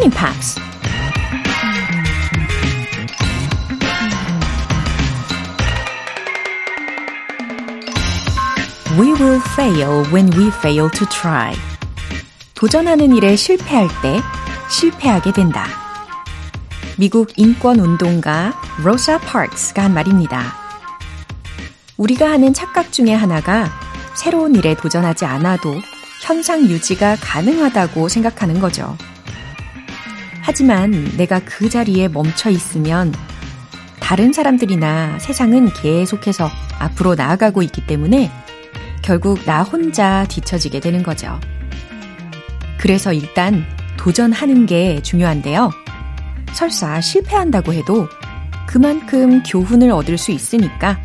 Morning Pops. We will fail when we fail to try. 도전하는 일에 실패할 때 실패하게 된다. 미국 인권 운동가 로사 파크스가 한 말입니다. 우리가 하는 착각 중에 하나가 새로운 일에 도전하지 않아도 현상 유지가 가능하다고 생각하는 거죠. 하지만 내가 그 자리에 멈춰 있으면 다른 사람들이나 세상은 계속해서 앞으로 나아가고 있기 때문에 결국 나 혼자 뒤처지게 되는 거죠. 그래서 일단 도전하는 게 중요한데요. 설사 실패한다고 해도 그만큼 교훈을 얻을 수 있으니까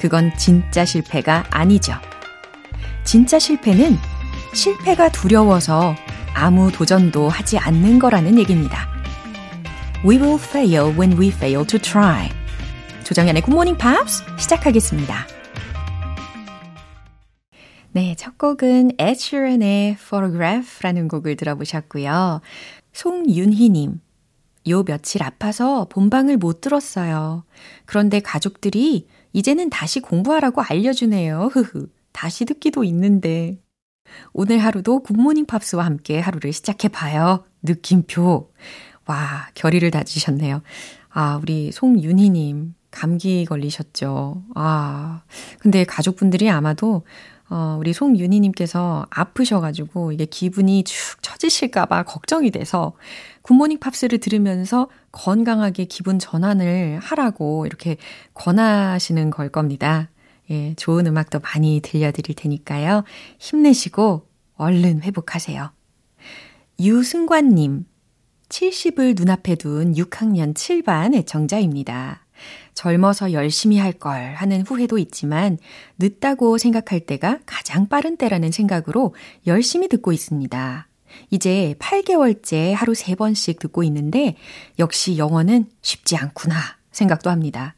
그건 진짜 실패가 아니죠. 진짜 실패는 실패가 두려워서 아무 도전도 하지 않는 거라는 얘기입니다. We will fail when we fail to try. 조정연의 Morning Pops 시작하겠습니다. 네, 첫 곡은 Ed Sheeran의 Photograph라는 곡을 들어보셨고요. 송윤희님, 요 며칠 아파서 본방을 못 들었어요. 그런데 가족들이 이제는 다시 공부하라고 알려주네요. 흐흐. 다시 듣기도 있는데. 오늘 하루도 굿모닝 팝스와 함께 하루를 시작해봐요. 느낌표. 와, 결의를 다지셨네요. 아, 우리 송윤희님, 감기 걸리셨죠. 아, 근데 가족분들이 아마도 어, 우리 송윤희님께서 아프셔가지고 이게 기분이 축 처지실까봐 걱정이 돼서 굿모닝 팝스를 들으면서 건강하게 기분 전환을 하라고 이렇게 권하시는 걸 겁니다. 예, 좋은 음악도 많이 들려드릴 테니까요. 힘내시고 얼른 회복하세요. 유승관님, 70을 눈앞에 둔 6학년 7반 애청자입니다. 젊어서 열심히 할 걸 하는 후회도 있지만 늦다고 생각할 때가 가장 빠른 때라는 생각으로 열심히 듣고 있습니다. 이제 8개월째 하루 3번씩 듣고 있는데 역시 영어는 쉽지 않구나 생각도 합니다.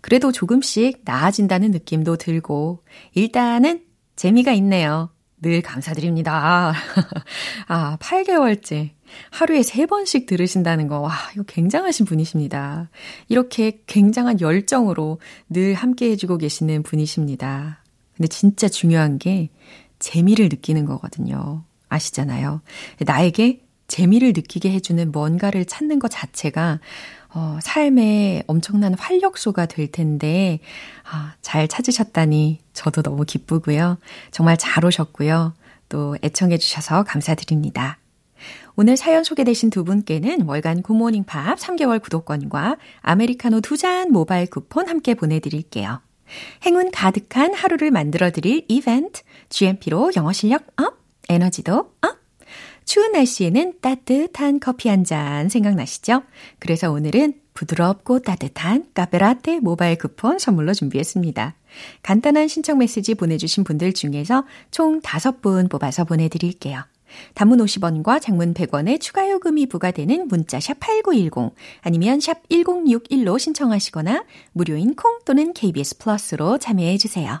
그래도 조금씩 나아진다는 느낌도 들고 일단은 재미가 있네요. 늘 감사드립니다. 아, 8개월째. 하루에 3번씩 들으신다는 거, 와, 이거 굉장하신 분이십니다. 이렇게 굉장한 열정으로 늘 함께 해주고 계시는 분이십니다. 근데 진짜 중요한 게 재미를 느끼는 거거든요. 아시잖아요. 나에게 재미를 느끼게 해주는 뭔가를 찾는 것 자체가 어, 삶의 엄청난 활력소가 될 텐데, 아, 잘 찾으셨다니 저도 너무 기쁘고요. 정말 잘 오셨고요. 또 애청해주셔서 감사드립니다. 오늘 사연 소개되신 두 분께는 월간 굿모닝 팝 3개월 구독권과 아메리카노 두 잔 모바일 쿠폰 함께 보내드릴게요. 행운 가득한 하루를 만들어드릴 이벤트, GMP로 영어 실력 up, 에너지도 up! 추운 날씨에는 따뜻한 커피 한 잔 생각나시죠? 그래서 오늘은 부드럽고 따뜻한 카페라떼 모바일 쿠폰 선물로 준비했습니다. 간단한 신청 메시지 보내주신 분들 중에서 총 5분 뽑아서 보내드릴게요. 단문 50원과 장문 100원의 추가 요금이 부과되는 문자 샵 8910 아니면 샵 1061로 신청하시거나 무료인 콩 또는 KBS 플러스로 참여해 주세요.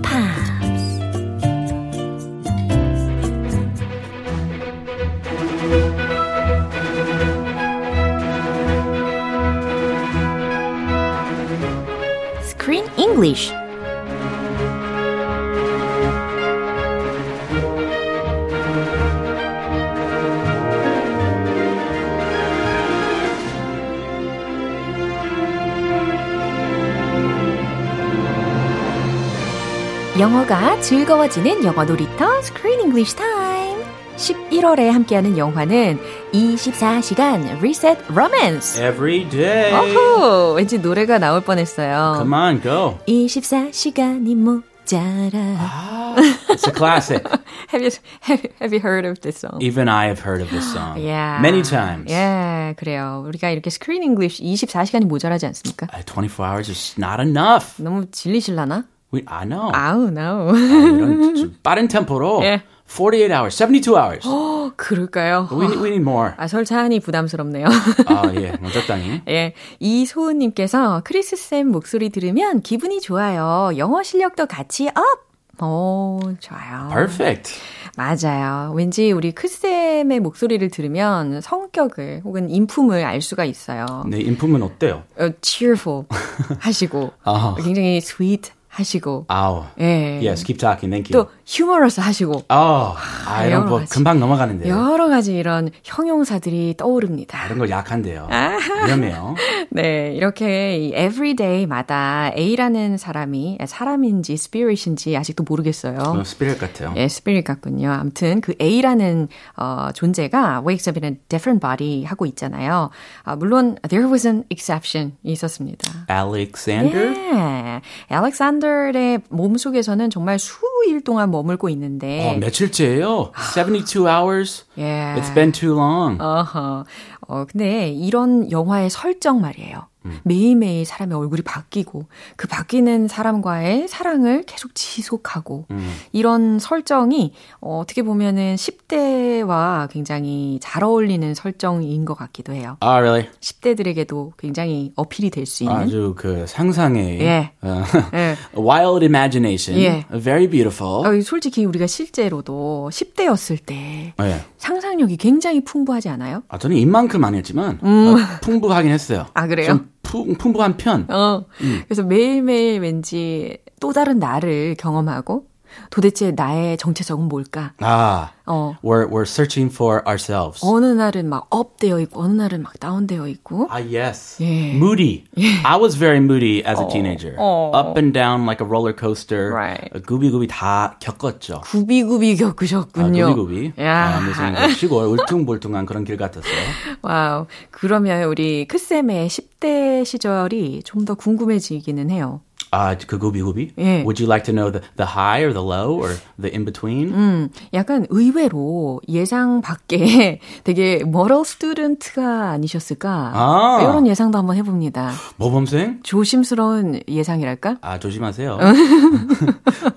English 영어가 즐거워지는 영어 놀이터 Screen English Time. 11월에 함께하는 영화는 24시간 Reset Romance. Every day. 어후, 왠지 노래가 나올 뻔했어요. Come on, go. 24시간이 짜라. Ah, it's a classic. have you have, have you heard of this song? Even I have heard of this song Yeah. many times. 예, 그래요. 우리가 이렇게 스크린 잉글리쉬 24시간이 모자라지 않습니까? Uh, 24 hours is not enough. 너무 질리실라나? We, I know. 아우, no. 이런 좀 빠른 템포로 예. 48 hours, 72 hours. 어, 그럴까요? we, need, we need more. 아, 설찬이 부담스럽네요. 아, 예. 뭐 적당히. 예, 이소은님께서 크리스쌤 목소리 들으면 기분이 좋아요. 영어 실력도 같이 up! 오, 좋아요. Perfect. 맞아요. 왠지 우리 크쌤의 목소리를 들으면 성격을 혹은 인품을 알 수가 있어요. 네, 인품은 어때요? 어, cheerful 하시고, 아. 굉장히 sweet 하시고, 아우. 예. Yes, keep talking. Thank you. 또 humorous 하시고, 아, 아, 이런 거. 금방 넘어가는데요. 여러 가지 이런 형용사들이 떠오릅니다. 이런 거 약한데요. 위험해요. 네, 이렇게 이 everyday마다 A라는 사람이 사람인지 spirit인지 아직도 모르겠어요. 어, 스피릿 같아요. 예, spirit 같군요. 아무튼 그 A라는 어, 존재가 wakes up in a different body 하고 있잖아요. 아, 물론 there was an exception 있었습니다. Alexander? 예, 알렉산더의 몸속에서는 정말 수일 동안 머물고 있는데 어, 며칠째예요? 72 hours? 예. It's been too long. 어허. 어, 근데 이런 영화의 설정 말이에요. 음. 매일매일 사람의 얼굴이 바뀌고 그 바뀌는 사람과의 사랑을 계속 지속하고 음. 이런 설정이 어, 어떻게 보면은 10대와 굉장히 잘 어울리는 설정인 것 같기도 해요. 아, really? 10대들에게도 굉장히 어필이 될 수 있는. 아주 그 상상의 예. 어, 예. wild imagination. 예. Very beautiful. 어, 솔직히 우리가 실제로도 10대였을 때 예. 상상력이 굉장히 풍부하지 않아요? 아, 저는 입만큼 안 했지만 어, 풍부하긴 했어요. 아, 그래요? 좀 풍, 풍부한 편. 어. 음. 그래서 매일매일 왠지 또 다른 나를 경험하고 도대체 나의 정체성은 뭘까? 아, 어. we're, we're searching for ourselves. 어느 날은 막 up되어 있고 어느 날은 막 다운되어 있고 Ah, yes. 예. Moody. I was very moody as a teenager. 어. Up and down like a roller coaster. Right. 구비구비 다 겪었죠. 구비구비 아, 겪으셨군요. 구비구비. 야. 아, 무슨 그 시골 울퉁불퉁한 그런 길 같았어요. wow. 그러면 우리 크쌤의 10대 시절이 좀 더 궁금해지기는 해요. 아, 그 구비구비? 예. Would you like to know the, the high or the low or the in between? 음, 약간 의외로 예상 밖에 되게 moral student가 아니셨을까? 아. 이런 예상도 한번 해봅니다. 모범생? 조심스러운 예상이랄까? 아, 조심하세요.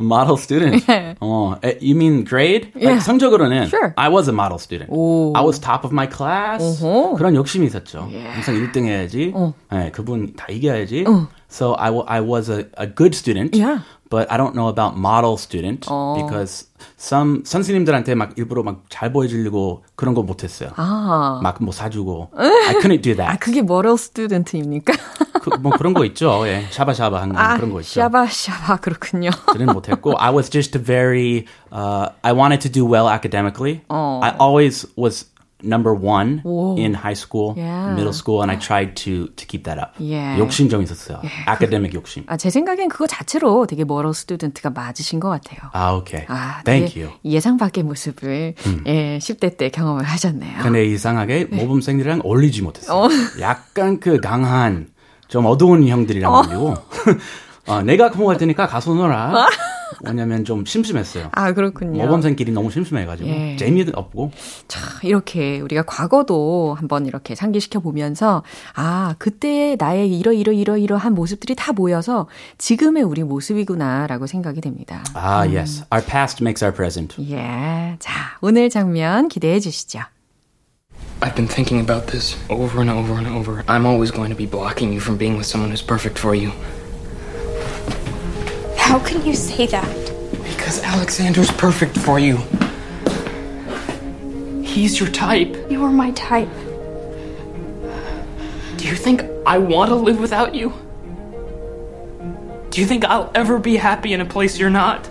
model student. 어, 에, you mean grade? Yeah. Like, 성적으로는 Sure. I was a model student. 오. I was top of my class. 어허. 그런 욕심이 있었죠. 항상 1등 해야지. 어. 네, 그분 다 이겨야지. So I, wa- I was a, a good student. Yeah. But I don't know about model student 어. because some 선생님들한테 막 일부러 막 잘 보여주려고 그런 거 못했어요. 아. 막 뭐 사주고. I couldn't do 아, that. 그게 moral student입니까? 그, 뭐 그런 거 있죠. 예. 샤바샤바 하는 아, 그런 거 있죠. 샤바샤바 그렇군요. 저는 못했고 I was just very uh, I wanted to do well academically. 어. I always was number one 오. in high school, Yeah. middle school, and I tried to to keep that up. 예. 욕심 좀 있었어요. academic 욕심. 아, 제 생각엔 그거 자체로 되게 moral student가 맞으신 것 같아요. 아, 오케이. 아, Thank you. 예상 밖의 모습을 예, 10대 때 경험을 하셨네요. 근데 이상하게 네. 모범생들이랑 어울리지 못했어요. 약간 그 강한 좀 어두운 형들이랑 어울리고 어, 내가 공부할 테니까 가서 놀아. 왜냐면 좀 심심했어요. 아, 그렇군요. 모범생끼리 너무 심심해가지고 예. 재미도 없고 참, 이렇게 우리가 과거도 한번 이렇게 상기시켜 보면서 아, 그때 나의 이러이러이러이러한 모습들이 다 모여서 지금의 우리 모습이구나라고 생각이 됩니다. 아, yes. Our past makes our present. 예. 자, 오늘 장면 기대해 주시죠. I've been thinking about this over and over and over. I'm always going to be blocking you from being with someone who's perfect for you. How can you say that? Because Alexander's perfect for you. He's your type. You're my type. Do you think I want to live without you? Do you think I'll ever be happy in a place you're not?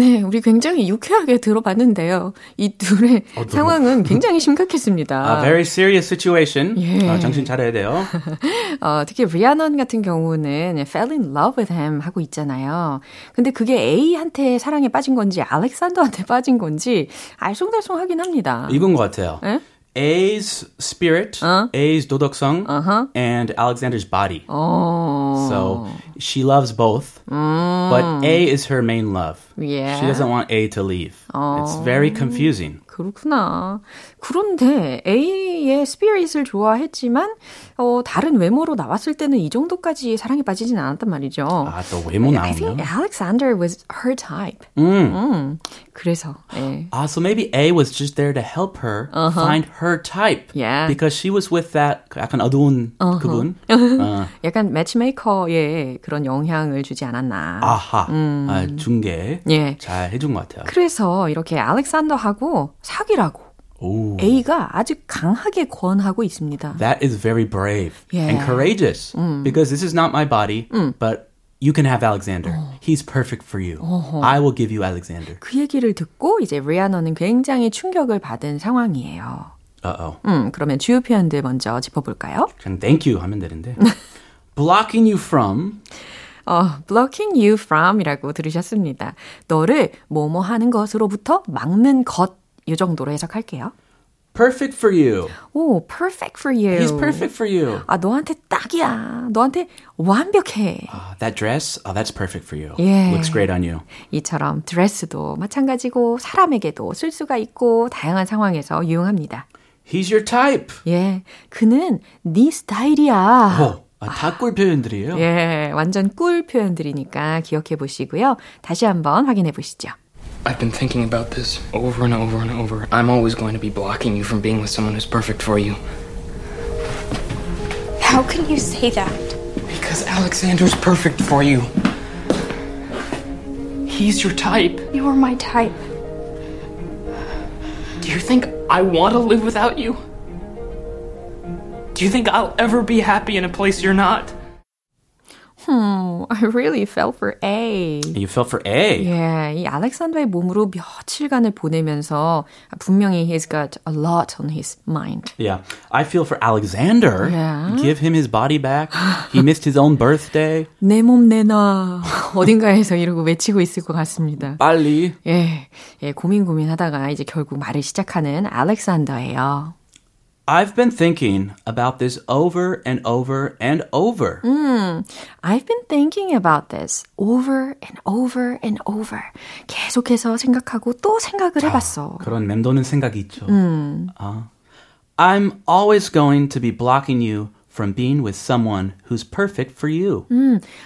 네, 우리 굉장히 유쾌하게 들어봤는데요. 이 둘의 상황은 굉장히 심각했습니다. A very serious situation. 예. 어, 정신 차려야 돼요. 어, 특히 리아넌 같은 경우는 fell in love with him 하고 있잖아요. 근데 그게 A한테 사랑에 빠진 건지 알렉산더한테 빠진 건지 알쏭달쏭하긴 합니다. 이건 것 같아요. 에? A's spirit, A's 도덕성, and Alexander's body. 어. So she loves both, but A is her main love. Yeah. She doesn't want A to leave. It's very confusing. 그렇구나. 그런데 A 의 스피릿을 좋아했지만 어, 다른 외모로 나왔을 때는 이 정도까지 사랑에 빠지진 않았단 말이죠. 아, 또 외모 I think 나오면. Alexander was her type. 음. 음, 그래서 예. Ah, so maybe A was just there to help her find her type. Yeah. Because she was with that 약간 어두운 그분. 어, 약간 매치메이커의 그런 영향을 주지 않았나. 아하. 아, 중계. 예. 잘 해준 것 같아요. 그래서 이렇게 알렉산더하고 사귀라고 오. A가 아주 강하게 권하고 있습니다. That is very brave Yeah. and courageous. Because this is not my body, but you can have Alexander. He's perfect for you. I will give you Alexander. 그 얘기를 듣고 이제 리아너는 굉장히 충격을 받은 상황이에요. Uh-oh. 음, 그러면 주요 표현들 먼저 짚어볼까요? 그냥 thank you 하면 되는데. Blocking you from 어, blocking you from이라고 들으셨습니다. 너를 뭐뭐 하는 것으로부터 막는 것, 이 정도로 해석할게요. perfect for you. 오, perfect for you. He's perfect for you. 아, 너한테 딱이야. 너한테 완벽해. Uh, that dress, oh, that's perfect for you. Yeah. Looks great on you. 이처럼 드레스도 마찬가지고 사람에게도 쓸 수가 있고 다양한 상황에서 유용합니다. He's your type. 예, 그는 네 스타일이야. 어, 아, 다꿀 표현들이에요. 예, 완전 꿀 표현들이니까 기억해 보시고요. 다시 한번 확인해 보시죠. I've been thinking about this over and over and over. I'm always going to be blocking you from being with someone who's perfect for you. How can you say that? Because Alexander's perfect for you. He's your type. You're my type. Do you think I want to live without you? Do you think I'll ever be happy in a place you're not? Hmm, I really fell for A. You fell for A. 예, 이 알렉산더의 몸으로 며칠간을 보내면서 분명히 he's got a lot on his mind. Yeah. I feel for Alexander. Yeah. Give him his body back. He missed his own birthday. 내 몸 내놔. 어딘가에서 이러고 외치고 있을 것 같습니다. 빨리. 예, 예, 고민 고민하다가 이제 결국 말을 시작하는 알렉산더예요. I've been thinking about this over and over and over. I've been thinking about this over and over and over. 계속해서 생각하고 또 생각을 해봤어. 그런 맴도는 생각이 있죠. 아. I'm always going to be blocking you from being with someone who's perfect for you.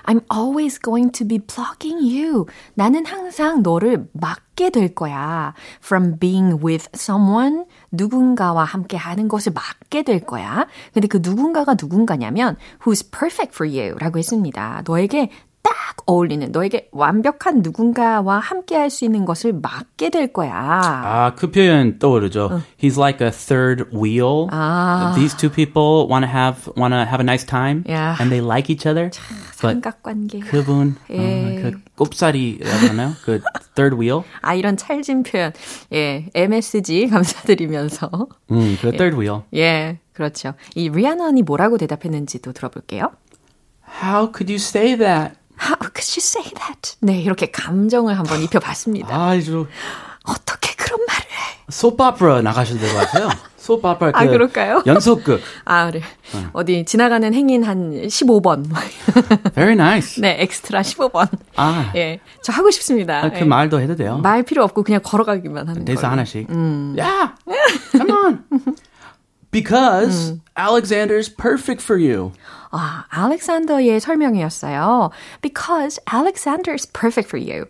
I'm always going to be blocking you. 나는 항상 너를 막게 될 거야. From being with someone, 누군가와 함께 하는 것을 막게 될 거야. 근데 그 누군가가 누군가냐면 who's perfect for you 라고 했습니다. 너에게 딱 어울리는, 너에게 완벽한 누군가와 함께 할 수 있는 것을 막게 될 거야. 아, 그 표현 떠오르죠. He's like a third wheel. These two people want to have want to have a nice time Yeah. and they like each other. But 삼각관계. 그분 예. 어, 그 꼽사리라고 하나요? 그 third wheel. 아, 이런 찰진 표현. 예, MSG 감사드리면서. 음, 그 third wheel. 예, 그렇죠. 이 리아넌이 뭐라고 대답했는지도 들어볼게요. How could you say that? How could you say that? 네, 이렇게 감정을 한번 입혀봤습니다. 아주 어떻게 그런 말을 해? 소프오페라 나가셔도 될 것 같아요. 소프오페라 그 아, 그럴까요? 연속극. 아, 네. 어디 지나가는 행인 한 15번. Very nice. 네, 엑스트라 15번. 아, 예, 저 하고 싶습니다. 아, 그 예. 말도 해도 돼요. 말 필요 없고 그냥 걸어가기만 하는 대사. 하나씩. Yeah, come on. Because Alexander's perfect for you. 아, 알렉산더의 설명이었어요. Because Alexander's perfect for you.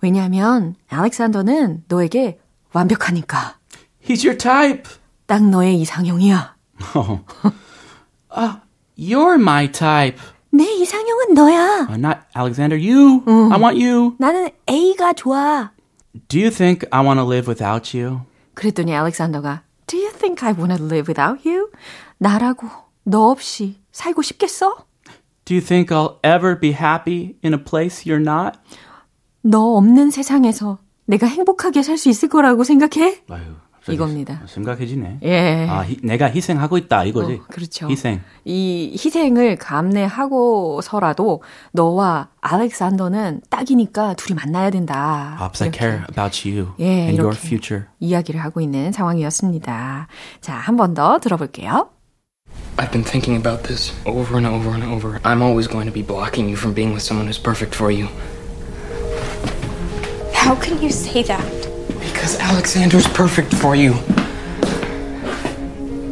왜냐하면 알렉산더는 너에게 완벽하니까. He's your type. 딱 너의 이상형이야. You're my type. 내 이상형은 너야. Uh, not Alexander. You. I want you. 나는 A가 좋아. Do you think I want to live without you? 그랬더니 알렉산더가 Do you think I want to live without you? 나라고 너 없이 살고 싶겠어? Do you think I'll ever be happy in a place you're not? 너 없는 세상에서 내가 행복하게 살 수 있을 거라고 생각해? 아유, 이겁니다. 심각해지네. 예. 아, 히- 내가 희생하고 있다 이거지. 어, 그렇죠. 희생. 이 희생을 감내하고서라도 너와 알렉산더는 딱이니까 둘이 만나야 된다. Pops, I care about you 예, and your future. 이야기를 하고 있는 상황이었습니다. 자, 한 번 더 들어볼게요. I've been thinking about this over and over and over. I'm always going to be blocking you from being with someone who's perfect for you. How can you say that? Because Alexander's perfect for you.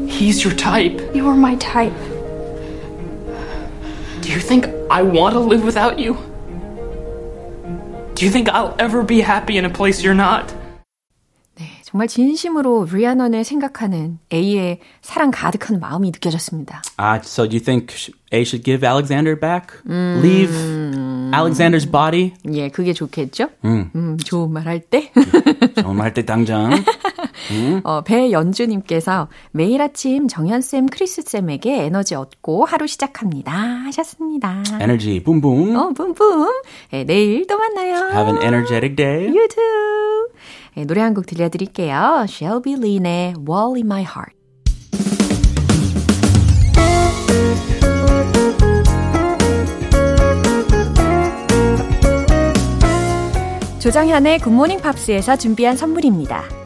He's your type. You're my type. Do you think I want to live without you? Do you think I'll ever be happy in a place you're not? 네, 정말 진심으로 리아넌을 생각하는 A의 사랑 가득한 마음이 느껴졌습니다. Uh, so do you think A should give Alexander back? Leave Alexander's body? 예, 그게 좋겠죠? 음, 좋은 말 할 때. 정말 때 당장. 어, 배연주님께서 매일 아침 정현쌤, 크리스쌤에게 에너지 얻고 하루 시작합니다. 하셨습니다. Boom boom. 어, 뿜뿜. 네, 내일 또 만나요. Have an energetic day. You too. 네, 노래 한 곡 들려드릴게요. Shelby Lynne의 Wall in My Heart. 조정현의 굿모닝 팝스에서 준비한 선물입니다.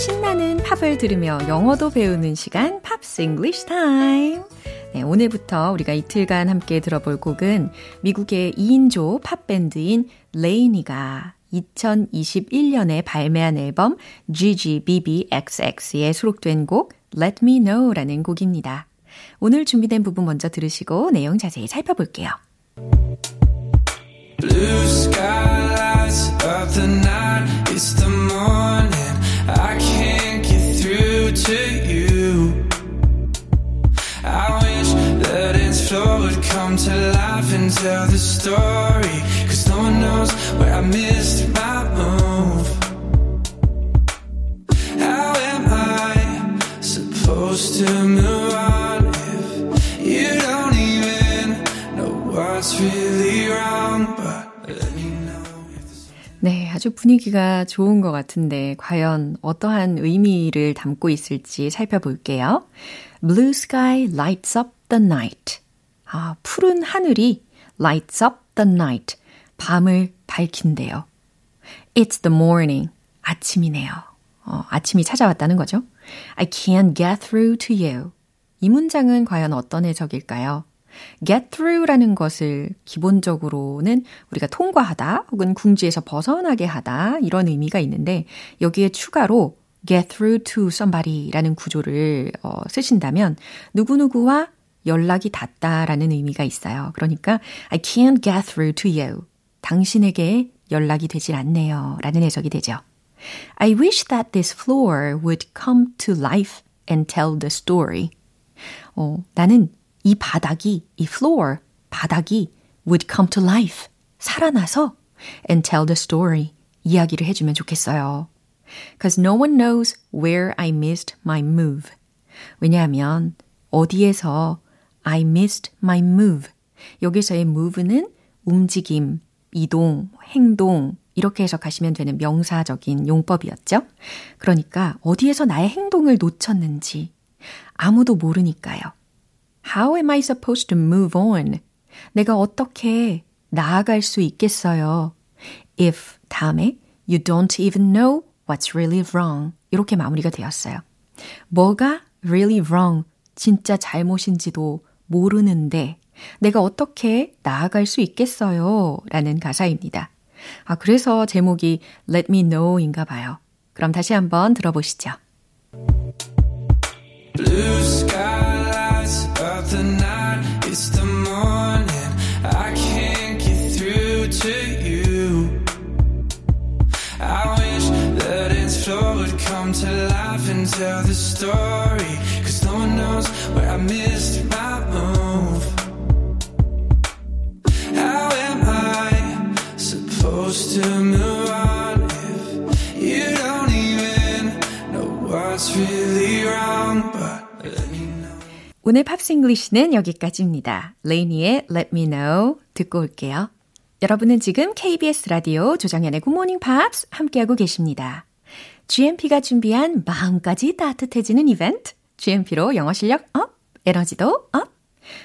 신나는 팝을 들으며 영어도 배우는 시간, Pops English time. 네, 오늘부터 우리가 이틀간 함께 들어볼 곡은 미국의 2인조 팝밴드인 LANY가 2021년에 발매한 앨범 GGBBXX에 수록된 곡 Let Me Know라는 곡입니다. 오늘 준비된 부분 먼저 들으시고 내용 자세히 살펴볼게요. Blue skies of the night, it's the morning. To you. I wish the dance floor would come to life and tell the story. Cause no one knows where I missed my move. How am I supposed to move on if you don't even know what's really wrong? But 아주 분위기가 좋은 것 같은데 과연 어떠한 의미를 담고 있을지 살펴볼게요. Blue sky lights up the night. 아, 푸른 하늘이 lights up the night. 밤을 밝힌대요. It's the morning. 아침이네요. 어, 아침이 찾아왔다는 거죠. I can't get through to you. 이 문장은 과연 어떤 해석일까요? Get through라는 것을 기본적으로는 우리가 통과하다 혹은 궁지에서 벗어나게 하다 이런 의미가 있는데 여기에 추가로 get through to somebody라는 구조를 어, 쓰신다면 누구누구와 연락이 닿다라는 의미가 있어요. 그러니까 I can't get through to you. 당신에게 연락이 되질 않네요. 라는 해석이 되죠. I wish that this floor would come to life and tell the story. 어, 나는 이 바닥이, 이 floor, 바닥이 would come to life. 살아나서 and tell the story. 이야기를 해주면 좋겠어요. Cause no one knows where I missed my move. 왜냐하면 어디에서 I missed my move. 여기서의 move는 움직임, 이동, 행동, 이렇게 해석하시면 되는 명사적인 용법이었죠. 그러니까 어디에서 나의 행동을 놓쳤는지 아무도 모르니까요. How am I supposed to move on? 내가 어떻게 나아갈 수 있겠어요? If 다음에 you don't even know what's really wrong. 이렇게 마무리가 되었어요. 뭐가 really wrong, 진짜 잘못인지도 모르는데 내가 어떻게 나아갈 수 있겠어요? 라는 가사입니다. 아, 그래서 제목이 Let Me Know인가 봐요. 그럼 다시 한번 들어보시죠. come to life and tell the story. Cause no one knows where I missed my move. How am I supposed to move on if you don't even know what's really wrong? But 오늘 팝싱글리시는 여기까지입니다. 레이니의 Let Me Know 듣고 올게요. 여러분은 지금 KBS 라디오 조정현의 Good Morning Pops 함께하고 계십니다. GMP가 준비한 마음까지 따뜻해지는 이벤트 GMP로 영어 실력 up, 에너지도 up.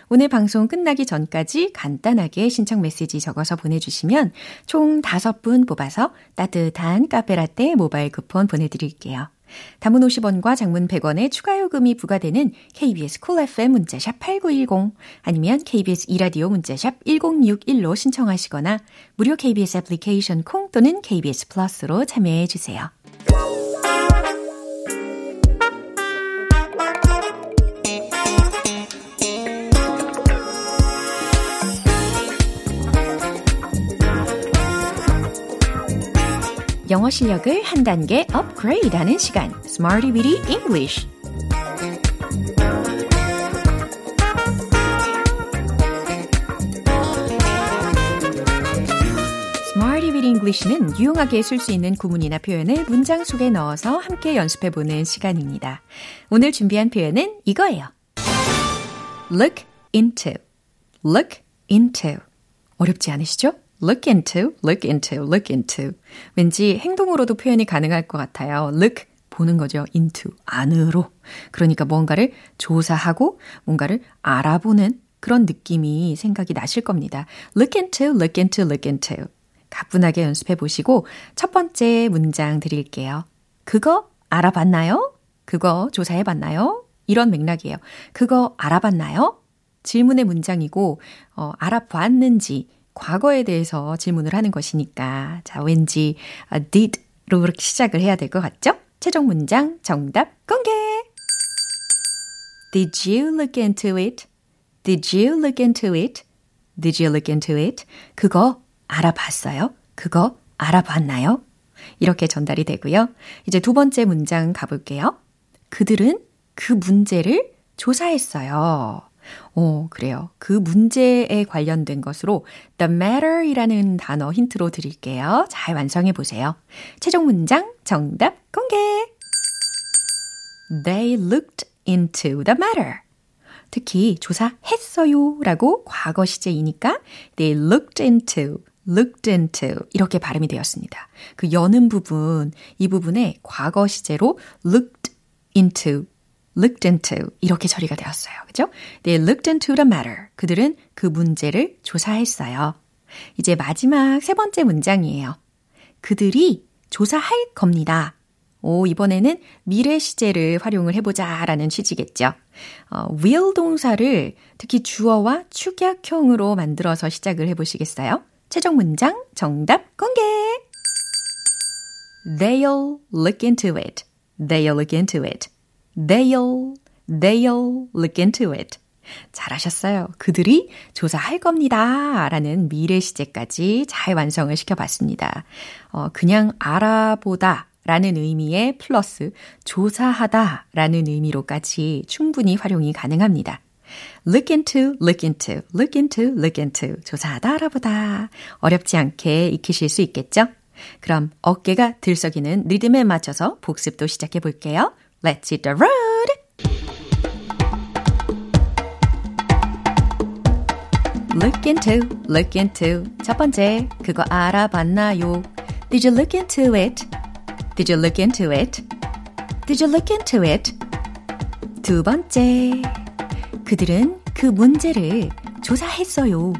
오늘 방송 끝나기 전까지 간단하게 신청 메시지 적어서 보내주시면 총 5분 뽑아서 따뜻한 카페라떼 모바일 쿠폰 보내드릴게요. 단문 50원과 장문 100원의 추가 요금이 부과되는 KBS Cool FM 문자샵 8910 아니면 KBS 이라디오 문자샵 1061로 신청하시거나 무료 KBS 애플리케이션 콩 또는 KBS 플러스로 참여해 주세요. 영어 실력을 한 단계 업그레이드 하는 시간 Smarty Weedy English English는 유용하게 쓸 수 있는 구문이나 표현을 문장 속에 넣어서 함께 연습해 보는 시간입니다. 오늘 준비한 표현은 이거예요. Look into, look into. 어렵지 않으시죠? look into, look into, look into. 왠지 행동으로도 표현이 가능할 것 같아요. look, 보는 거죠. into, 안으로. 그러니까 뭔가를 조사하고 뭔가를 알아보는 그런 느낌이 생각이 나실 겁니다. look into, look into, look into. 가뿐하게 연습해 보시고 첫 번째 문장 드릴게요. 그거 알아봤나요? 그거 조사해 봤나요? 이런 맥락이에요. 그거 알아봤나요? 질문의 문장이고, 어, 알아봤는지, 과거에 대해서 질문을 하는 것이니까 자 왠지 uh, did로 그렇게 시작을 해야 될 것 같죠? 최종 문장 정답 공개. Did you look into it? Did you look into it? Did you look into it? 그거 알아봤어요? 그거 알아봤나요? 이렇게 전달이 되고요. 이제 두 번째 문장 가볼게요. 그들은 그 문제를 조사했어요. 어, 그래요. 그 문제에 관련된 것으로 the matter이라는 단어 힌트로 드릴게요. 잘 완성해 보세요. 최종 문장 정답 공개. They looked into the matter. 특히 조사했어요 라고 과거 시제이니까 they looked into, looked into 이렇게 발음이 되었습니다. 그 여는 부분, 이 부분에 과거 시제로 looked into looked into 이렇게 처리가 되었어요. 그죠? They looked into the matter. 그들은 그 문제를 조사했어요. 이제 마지막 세 번째 문장이에요. 그들이 조사할 겁니다. 오, 이번에는 미래 시제를 활용을 해보자 라는 취지겠죠. 어, will 동사를 특히 주어와 축약형으로 만들어서 시작을 해보시겠어요? 최종 문장 정답 공개! They'll look into it. They'll look into it. They'll, they'll look into it. 잘하셨어요. 그들이 조사할 겁니다. 라는 미래 시제까지 잘 완성을 시켜봤습니다. 어, 그냥 알아보다 라는 의미의 플러스 조사하다 라는 의미로까지 충분히 활용이 가능합니다. Look into, look into, look into, look into. 조사하다, 알아보다. 어렵지 않게 익히실 수 있겠죠? 그럼 어깨가 들썩이는 리듬에 맞춰서 복습도 시작해 볼게요. Let's hit the road! Look into, look into. 첫 번째, 그거 알아봤나요? Did you look into it? Did you look into it? Did you look into it? 두 번째, 그들은 그 문제를 조사했어요.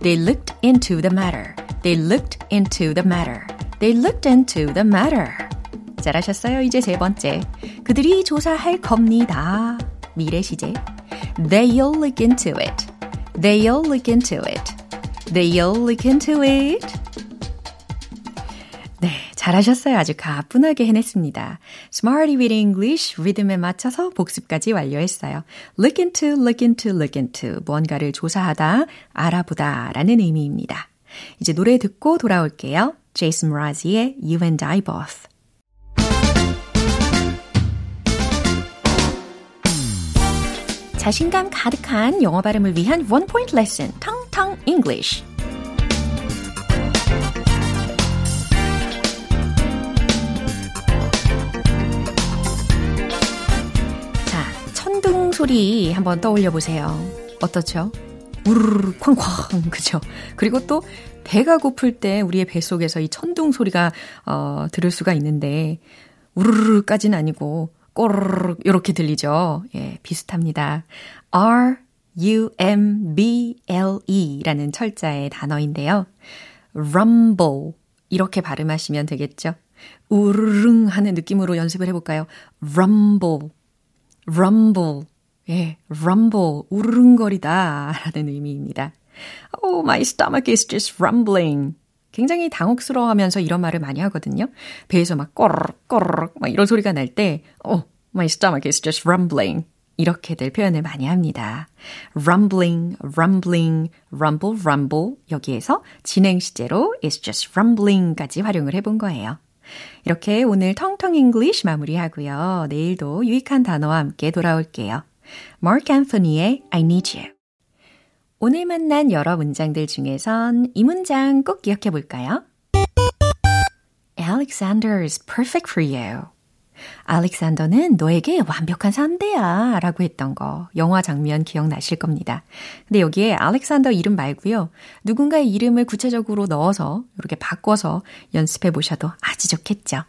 They looked into the matter. They looked into the matter. They looked into the matter. 잘하셨어요. 이제 세 번째. 그들이 조사할 겁니다. 미래 시제. They'll look into it. They'll look into it. They'll look into it. 네, 잘하셨어요. 아주 가뿐하게 해냈습니다. Smarty with English 리듬에 맞춰서 복습까지 완료했어요. Look into, look into, look into. 뭔가를 조사하다, 알아보다 라는 의미입니다. 이제 노래 듣고 돌아올게요. Jason Mraz이의 You and I Both. 자신감 가득한 영어 발음을 위한 원 포인트 레슨, 텅텅 English. 소리 한번 떠올려 보세요. 어떻죠? 우르르 쾅쾅 그죠? 그리고 또 배가 고플 때 우리의 뱃속에서 이 천둥 소리가 어, 들을 수가 있는데 우르르까지는 아니고 꼬르르 이렇게 들리죠. 예, 비슷합니다. R U M B L E라는 철자의 단어인데요. rumble 이렇게 발음하시면 되겠죠. 우르릉 하는 느낌으로 연습을 해 볼까요? rumble, rumble, 예, rumble, 우르릉거리다 라는 의미입니다. Oh, my stomach is just rumbling. 굉장히 당혹스러워 하면서 이런 말을 많이 하거든요. 배에서 막 꼬르륵, 꼬르륵, 막 이런 소리가 날 때, oh, my stomach is just rumbling. 이렇게들 표현을 많이 합니다. rumbling, rumbling, rumble, rumble. 여기에서 진행 시제로 is just rumbling까지 활용을 해본 거예요. 이렇게 오늘 텅텅 English 마무리하고요. 내일도 유익한 단어와 함께 돌아올게요. Marc Anthony의 I Need You. 오늘 만난 여러 문장들 중에선 이 문장 꼭 기억해 볼까요? Alexander is perfect for you. 알렉산더는 너에게 완벽한 상대야 라고 했던 거 영화 장면 기억나실 겁니다. 근데 여기에 알렉산더 이름 말고요. 누군가의 이름을 구체적으로 넣어서 이렇게 바꿔서 연습해 보셔도 아주 좋겠죠.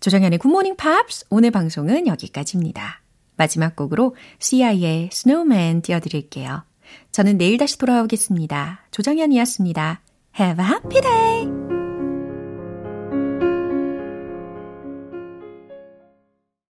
조정현의 굿모닝 팝스 오늘 방송은 여기까지입니다. 마지막 곡으로 CI의 Snowman 띄워드릴게요. 저는 내일 다시 돌아오겠습니다. 조정현이었습니다. Have a happy day!